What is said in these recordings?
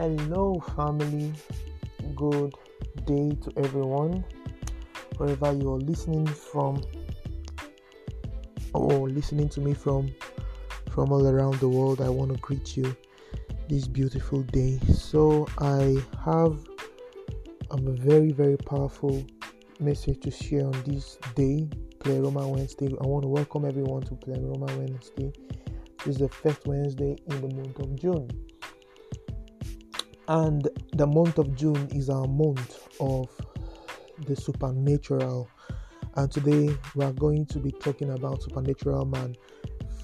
Hello, family. Good day to everyone, wherever you are listening from, or listening to me from, from all around the world. I want to greet you this beautiful day. So I have um, a very, very powerful message to share on this day, Pleroma Wednesday. I want to welcome everyone to Pleroma Wednesday. This is the first Wednesday in the month of June and the month of June is our month of the supernatural. And today we are going to be talking about supernatural man.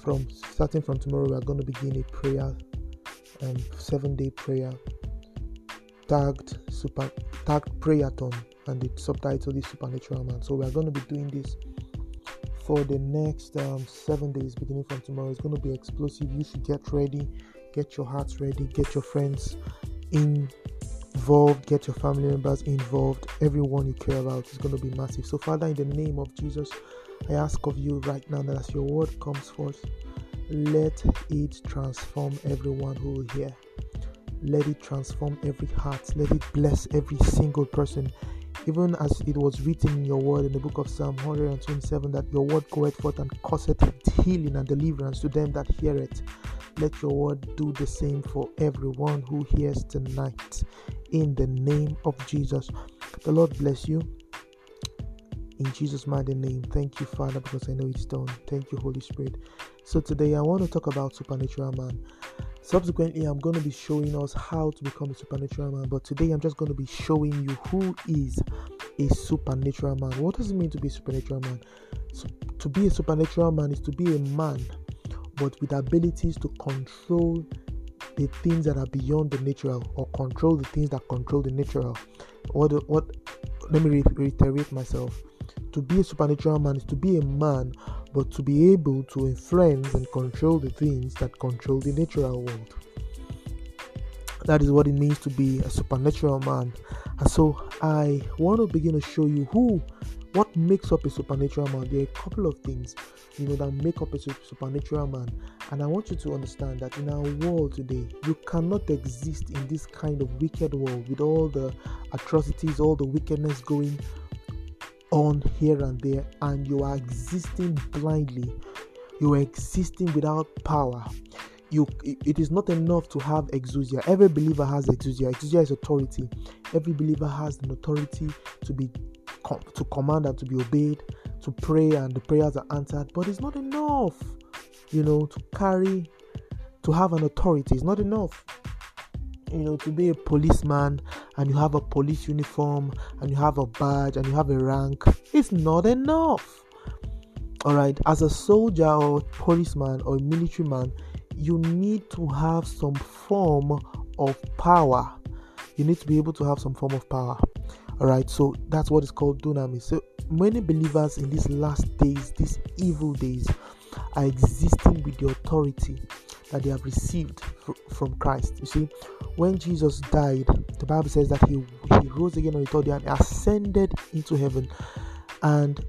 From starting from tomorrow, we are going to begin a prayer, um, seven day prayer, tagged super tagged prayerton, and the subtitle is supernatural man. So we are going to be doing this for the next um, seven days, beginning from tomorrow. It's going to be explosive. You should get ready, get your hearts ready, get your friends involved, get your family members involved, everyone you care about is going to be massive. So, Father, in the name of Jesus, I ask of you right now that as your word comes forth, let it transform everyone who will hear. Let it transform every heart. Let it bless every single person. Even as it was written in your word in the book of Psalm 127, that your word goeth forth and causeth healing and deliverance to them that hear it. Let your word do the same for everyone who hears tonight. In the name of Jesus. The Lord bless you. In Jesus' mighty name. Thank you, Father, because I know it's done. Thank you, Holy Spirit. So today I want to talk about supernatural man. Subsequently, I'm going to be showing us how to become a supernatural man. But today I'm just going to be showing you who is a supernatural man. What does it mean to be a supernatural man? So, to be a supernatural man is to be a man but with abilities to control the things that are beyond the natural or control the things that control the natural. What what let me reiterate myself. To be a supernatural man is to be a man, but to be able to influence and control the things that control the natural world. That is what it means to be a supernatural man. And so I want to begin to show you who what makes up a supernatural man? There are a couple of things you know that make up a supernatural man. And i want you to understand that in our world today you cannot exist in this kind of wicked world with all the atrocities all the wickedness going on here and there and you are existing blindly. You are existing without power. You it is not enough to have exousia. Every believer has exousia. Exousia is authority. Every believer has an authority to be to command and to be obeyed, to pray and the prayers are answered. But it's not enough, you know, to carry, to have an authority. It's not enough, you know, to be a policeman and you have a police uniform and you have a badge and you have a rank. It's not enough. All right, as a soldier or policeman or military man, you need to have some form of power. You need to be able to have some form of power. All right, so that's what is called dunamis. So many believers in these last days, these evil days, are existing with the authority that they have received from Christ. You see, when Jesus died, the Bible says that he, he rose again on the third day and ascended into heaven, and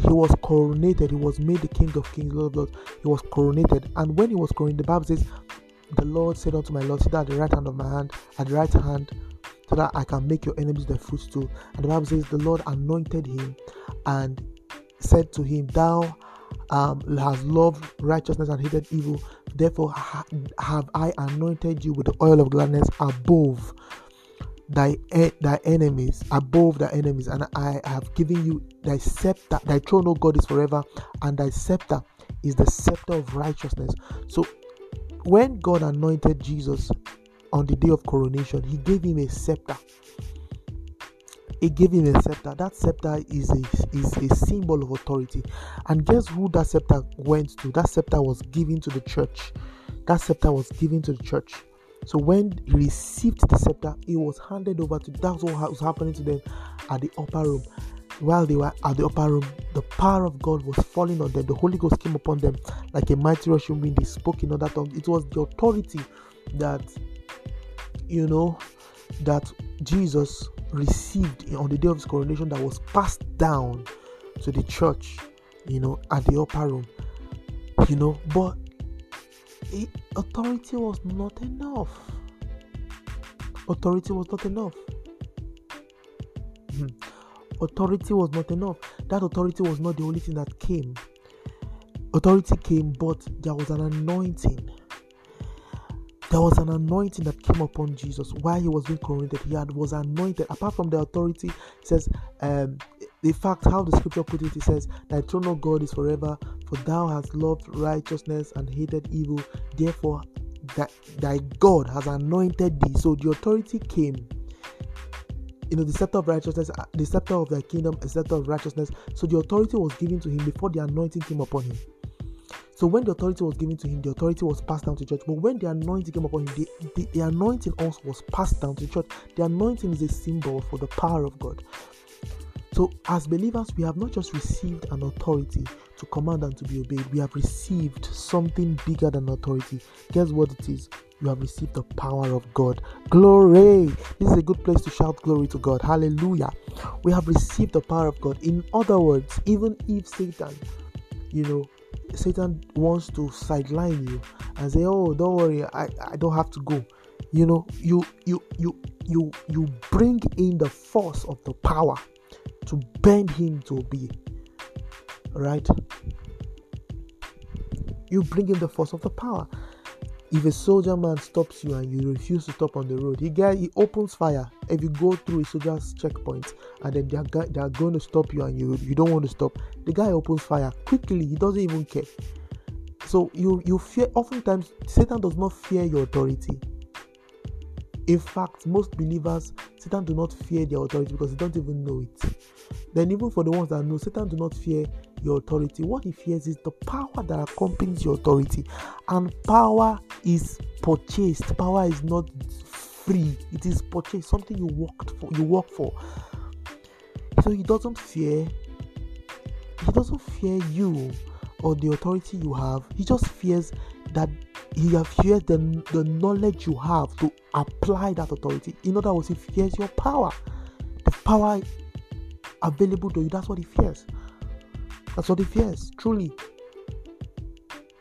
he was coronated. He was made the King of Kings, Lord of Lords. He was coronated, and when he was coronated, the Bible says, "The Lord said unto my Lord, sit at the right hand of my hand, at the right hand that I can make your enemies their footstool. And the Bible says the Lord anointed him and said to him, Thou um, has loved righteousness and hated evil. Therefore, ha- have I anointed you with the oil of gladness above thy thy enemies, above thy enemies, and I have given you thy scepter. Thy throne, O God, is forever, and thy scepter is the scepter of righteousness. So, when God anointed Jesus on the day of coronation, he gave him a scepter. He gave him a scepter. That scepter is a is a symbol of authority. And guess who that scepter went to? That scepter was given to the church. That scepter was given to the church. So when he received the scepter, it was handed over to that's what was happening to them at the upper room. While they were at the upper room, the power of God was falling on them. The Holy Ghost came upon them like a mighty rushing wind. They spoke in other tongues. It was the authority that you know, that Jesus received on the day of his coronation that was passed down to the church, you know, at the upper room, you know, but it, authority was not enough. authority was not enough. Hmm. Authority was not enough. That authority was not the only thing that came. Authority came, but there was an anointing. There was an anointing that came upon Jesus while he was being coronated. He had was anointed. Apart from the authority, says um, the fact how the scripture put it, it says, Thy throne God is forever, for thou hast loved righteousness and hated evil. Therefore, that thy God has anointed thee. So the authority came. You know, the scepter of righteousness, uh, the scepter of thy kingdom, the scepter of righteousness. So the authority was given to him before the anointing came upon him. So when the authority was given to him, the authority was passed down to church. But when the anointing came upon him, the, the, the anointing also was passed down to church. The anointing is a symbol for the power of God. So, as believers, we have not just received an authority to command and to be obeyed, we have received something bigger than authority. Guess what it is? You have received the power of God. Glory! This is a good place to shout glory to God. Hallelujah! We have received the power of God. In other words, even if Satan, you know, Satan wants to sideline you and say, "Oh, don't worry, I, I don't have to go." You know, you you you you you bring in the force of the power to bend him to obey. Right? You bring in the force of the power. If a soldier man stops you and you refuse to stop on the road, he get he opens fire. If you go through a soldier's checkpoint and then they are, they are going to stop you and you you don't want to stop, the guy opens fire quickly. He doesn't even care. So you you fear. Oftentimes, Satan does not fear your authority. In fact, most believers, Satan do not fear their authority because they don't even know it. Then, even for the ones that know, Satan do not fear your authority. What he fears is the power that accompanies your authority, and power is purchased. Power is not free; it is purchased. Something you worked for. You work for. So he doesn't fear. He doesn't fear you or the authority you have. He just fears that he fears the, the knowledge you have to apply that authority. In other words, he fears your power. The power available to you, that's what he fears. That's what he fears, truly.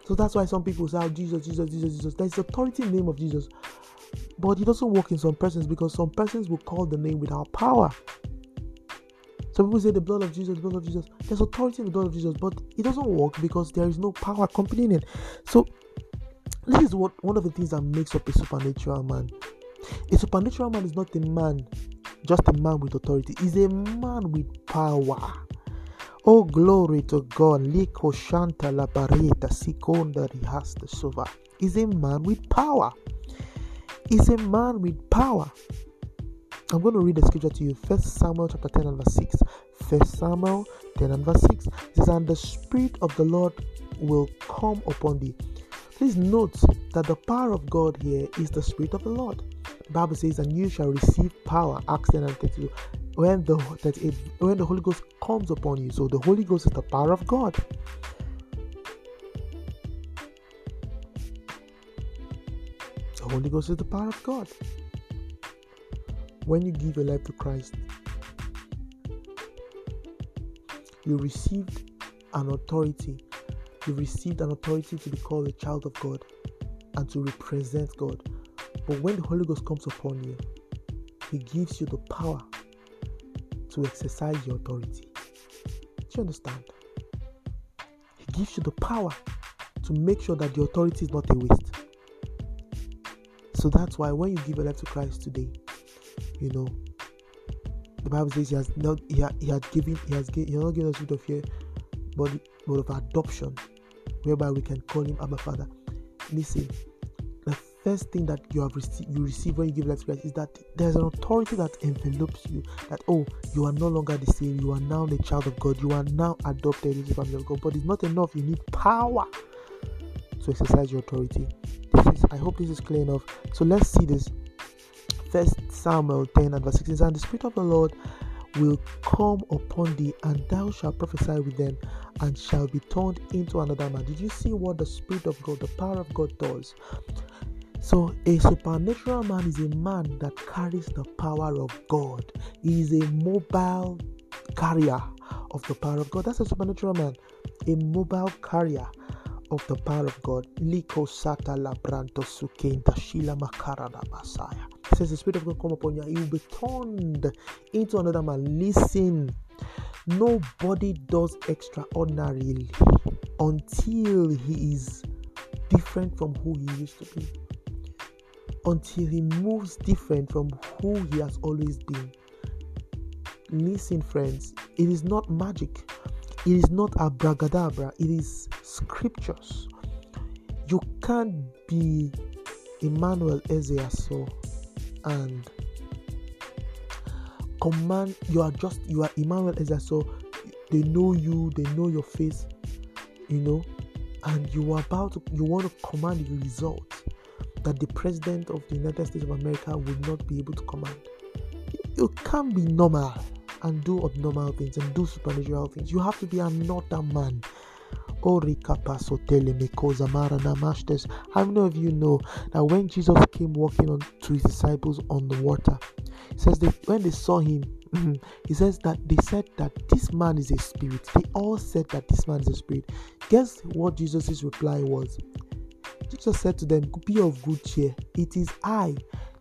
So that's why some people say, oh, Jesus, Jesus, Jesus, Jesus. There's authority in the name of Jesus. But it doesn't work in some persons because some persons will call the name without power. Some people say the blood of Jesus, blood of Jesus. There's authority in the blood of Jesus, but it doesn't work because there is no power accompanying it. So this is what one of the things that makes up a supernatural man. A supernatural man is not a man, just a man with authority. He's a man with power. Oh, glory to God. Liko Shanta La Sikonda Rihasta Sova. He's a man with power. He's a man with power. I'm going to read the scripture to you. First Samuel chapter 10 and verse 6. First Samuel 10 and verse 6. It says, And the Spirit of the Lord will come upon thee Please note that the power of God here is the Spirit of the Lord. The Bible says, and you shall receive power, Acts 10 and 32, when the, when the Holy Ghost comes upon you. So the Holy Ghost is the power of God. The Holy Ghost is the power of God. When you give your life to Christ, you received an authority you received an authority to be called a child of God and to represent God. But when the Holy Ghost comes upon you, He gives you the power to exercise your authority. Do you understand? He gives you the power to make sure that the authority is not a waste. So that's why when you give your life to Christ today, you know, the Bible says He has not He, ha, he given He has given He has not given us spirit of fear, but, but of adoption whereby we can call him Abba Father. Listen, the first thing that you have received you receive when you give life to Christ is that there's an authority that envelopes you. That oh, you are no longer the same, you are now the child of God, you are now adopted into the family of God. But it's not enough, you need power to exercise your authority. This is I hope this is clear enough. So let's see this. First Samuel 10 and verse 16 and the Spirit of the Lord will come upon thee, and thou shalt prophesy with them, and shall be turned into another man. Did you see what the Spirit of God, the power of God does? So, a supernatural man is a man that carries the power of God. He is a mobile carrier of the power of God. That's a supernatural man, a mobile carrier of the power of God. Liko sata labranto sukenta shila makarada says the Spirit of God come upon you, you will be turned into another man. Listen, nobody does extraordinarily until he is different from who he used to be. Until he moves different from who he has always been. Listen, friends, it is not magic, it is not abracadabra, it is scriptures. You can't be Emmanuel Ezeaso and command you are just you are Emmanuel Ezeaso they know you they know your face you know and you are about to you want to command the result that the president of the United States of America will not be able to command. You can't be normal and do abnormal things and do supernatural things. You have to be another man. How many of you know that when Jesus came walking on to his disciples on the water, he says that when they saw him, mm-hmm, he says that they said that this man is a spirit. They all said that this man is a spirit. Guess what Jesus' reply was? Jesus said to them, Be of good cheer. It is I.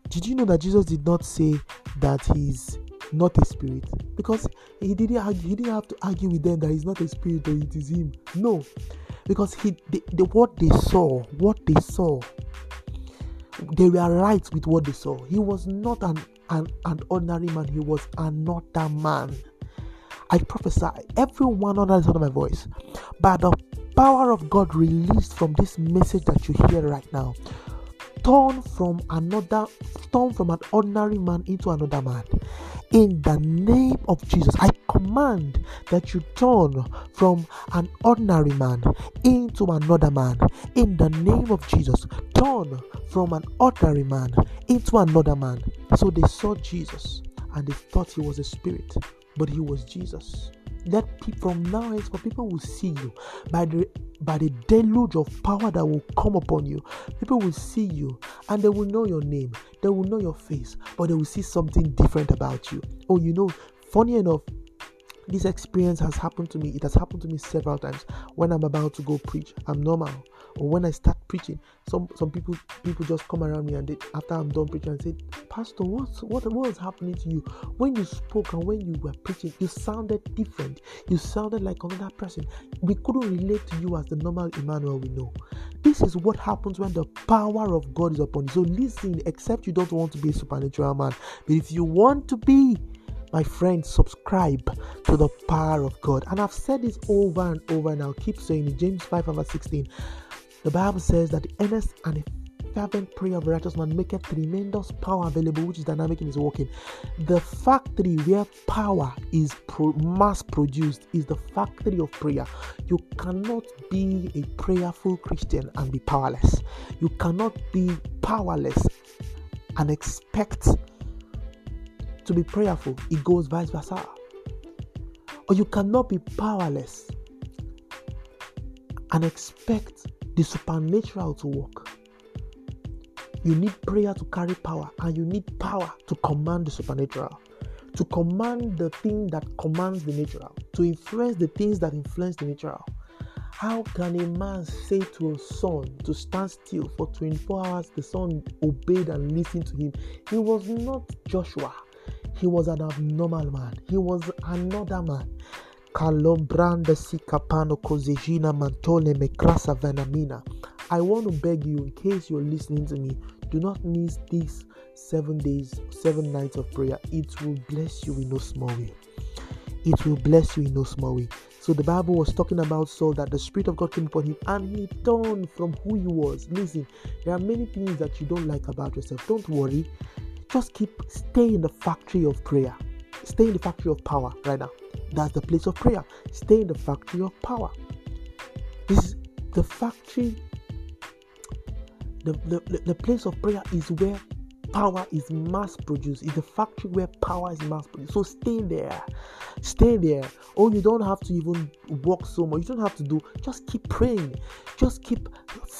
Did you know that Jesus did not say that he's not a spirit because he didn't argue, he didn't have to argue with them that he's not a spirit or it is him no because he the, the what they saw what they saw they were right with what they saw he was not an, an, an ordinary man. He was another man. I prophesy everyone under the sound of my voice by the power of god released from this message that you hear right now turn from another turn from an ordinary man into another man in the name of Jesus. I command that you turn from an ordinary man into another man in the name of Jesus. Turn from an ordinary man into another man. So they saw Jesus and they thought he was a spirit, but he was Jesus. Let people from now henceforth people will see you by the by the deluge of power that will come upon you. People will see you and they will know your name, they will know your face, but they will see something different about you. Oh, you know, funny enough, this experience has happened to me. It has happened to me several times when I'm about to go preach. I'm normal or when I start preaching, some some people people just come around me and they, after I'm done preaching and say, Pastor, what's what what was happening to you when you spoke and when you were preaching? You sounded different. You sounded like another person. We couldn't relate to you as the normal Emmanuel we know. This is what happens when the power of God is upon you. So listen, except you don't want to be a supernatural man, but if you want to be my friends, subscribe to the power of God. And I've said this over and over, and I'll keep saying it. James 5 and verse 16. The Bible says that the earnest and fervent prayer of a righteous man maketh tremendous power available, which is dynamic in his working. The factory where power is pro- mass produced is the factory of prayer. You cannot be a prayerful Christian and be powerless. You cannot be powerless and expect to be prayerful. It goes vice versa. Or you cannot be powerless and expect the supernatural to work. You need prayer to carry power, and you need power to command the supernatural, to command the thing that commands the natural, to influence the things that influence the natural. How can a man say to a sun to stand still for 24 hours? The sun obeyed and listened to him. He was not Joshua, he was an abnormal man, he was another man. Venamina. I want to beg you, in case you're listening to me, do not miss these seven days, seven nights of prayer. It will bless you in no small way. It will bless you in no small way. So the Bible was talking about Saul that the Spirit of God came upon him and he turned from who he was. Listen, there are many things that you don't like about yourself. Don't worry. Just keep stay in the factory of prayer. Stay in the factory of power right now. That's the place of prayer. Stay in the factory of power. This is the factory. The, the, the place of prayer is where power is mass produced. It's the factory where power is mass produced. So stay there. Stay there. Oh, you don't have to even walk so much. You don't have to do. Just keep praying. Just keep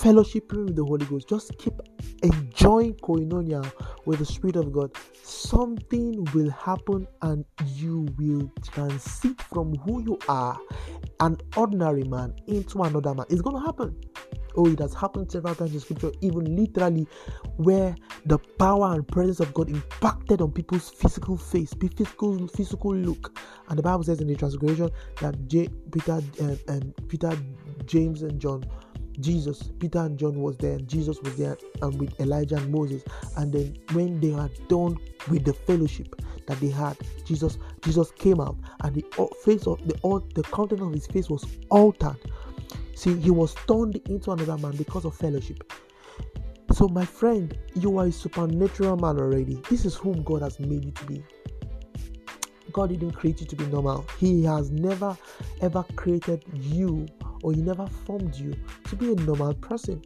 fellowshipping with the Holy Ghost, just keep enjoying koinonia with the Spirit of God, something will happen and you will transit from who you are, an ordinary man, into another man. It's going to happen. Oh, it has happened several times in scripture, even literally, where the power and presence of God impacted on people's physical face, physical physical look. And the Bible says in the transgression that J- Peter and, and Peter, James, and John Jesus, Peter and John was there, and Jesus was there, and with Elijah and Moses. And then when they had done with the fellowship that they had, Jesus, Jesus came out, and the face of the the countenance of his face was altered. See, he was turned into another man because of fellowship. So, my friend, you are a supernatural man already. This is whom God has made you to be. God didn't create you to be normal. He has never ever created you or he never formed you to be a normal person.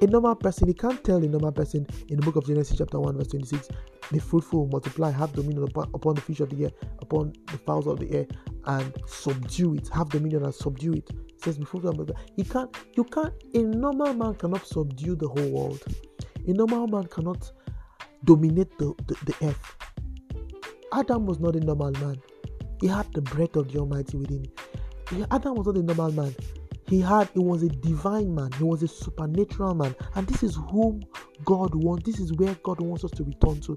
A normal person, he can't tell a normal person in the book of Genesis, chapter 1, verse 26, be fruitful, multiply, have dominion upon, the fish of the air, upon the fowls of the air, and subdue it, have dominion and subdue it. says, be fruitful multiply. He can't, you can't, a normal man cannot subdue the whole world. A normal man cannot dominate the, the, the earth. Adam was not a normal man. He had the breath of the Almighty within him. Adam was not a normal man he had he was a divine man. He was a supernatural man. And this is whom god wants this is where god wants us to return to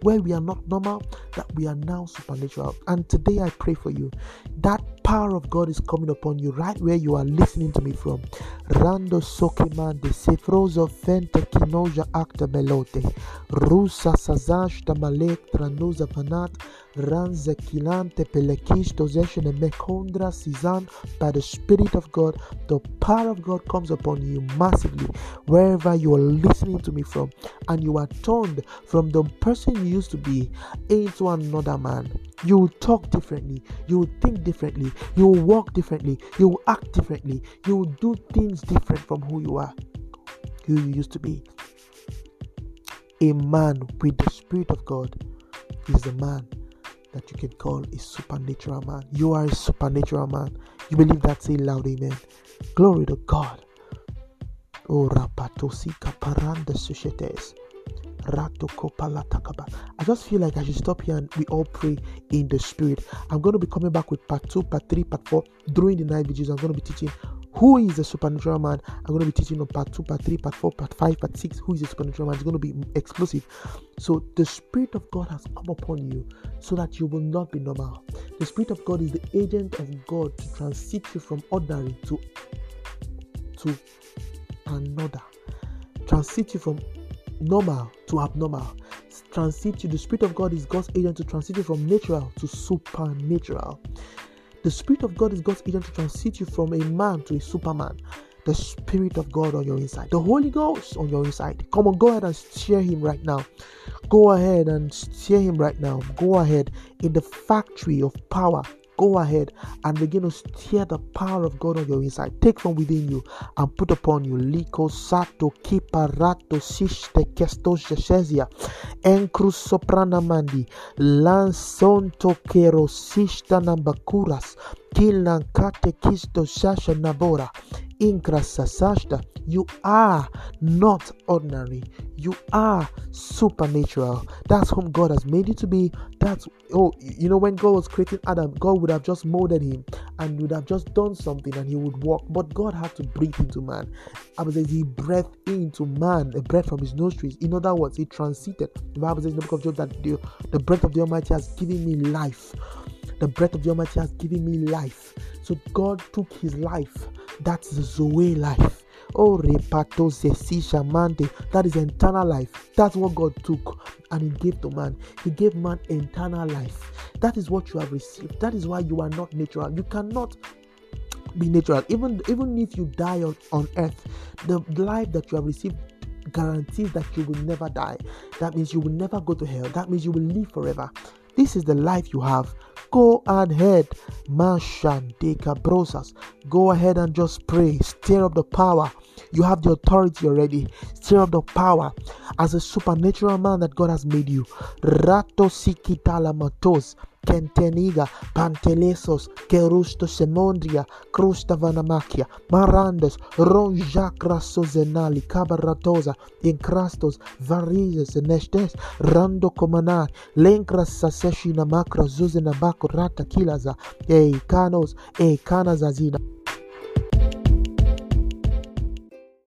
where we are not normal that we are now supernatural. And today i pray for you. That power of god is coming upon you right where you are listening to me from. Rando sokiman de sefrozo fente kinoja acta melote. Rusa sazashta malek tranuza panat ranze kilante pelekisto zeshene mekondra sizan by the spirit of god. The power of god comes upon you massively wherever you are listening to me from and you are turned from the person you used to be into another man. You will talk differently you will think differently you will walk differently you will act differently you will do things different from who you are who you used to be. A man with the spirit of god is the man that you can call a supernatural man. You are a supernatural man. You believe that? Say loud, amen. Glory to God. Oh, rapatosika paranda sushetes. I just feel like I should stop here and we all pray in the spirit. I'm going to be coming back with part two, part three, part four during the night vigils. I'm going to be teaching who is a supernatural man. I'm going to be teaching on part two, part three, part four, part five, part six. Who is a supernatural man? It's going to be explosive. So the Spirit of God has come upon you so that you will not be normal. The Spirit of God is the agent of God to transit you from ordinary to to another. Transit you from normal to abnormal. Transit you. The Spirit of God is God's agent to transit you from natural to supernatural. The Spirit of God is God's agent to transit you from a man to a superman. The Spirit of God on your inside, the Holy Ghost on your inside. Come on, go ahead and steer Him right now. Go ahead and steer Him right now. Go ahead in the factory of power go ahead and begin to steer the power of God on your inside. Take from within you and put upon you. Liko sato kiparato siste kesto shesia encrus soprana mandi lansonto kero sista nambakuras kilan kate kisto shasha nabora inkrasasashta. You are not ordinary. You are supernatural. That's whom God has made you to be. That's oh, you know, when God was creating Adam, God would have just molded him and would have just done something and he would walk. But God had to breathe into man. I says he breathed into man, a breath from his nostrils. In other words, he transited. The Bible says in the book of Job that the, the breath of the Almighty has given me life. The breath of the Almighty has given me life. So God took his life. That's the Zoe life. Oh, repato shamante. That is eternal life. That's what God took and He gave to man. He gave man eternal life. That is what you have received. That is why you are not natural. You cannot be natural. Even even if you die on, on earth, the life that you have received guarantees that you will never die. That means you will never go to hell. That means you will live forever. This is the life you have. Go ahead, Mashandeka Brosas. Go ahead and just pray. Stir up the power. You have the authority already. Stir up the power as a supernatural man that God has made you. Rato sikitala matos. Kenteniga, Pantelesos, Kerusto Semondria, Krusta Vanamakia, Marandos, Ronjacrasozenali, Cabaratosa, Incrastos, Varises, Nestes, Rando Comanai, Lenkras Saseshina Macra Zuzena Rata Kilaza, Ei Canos.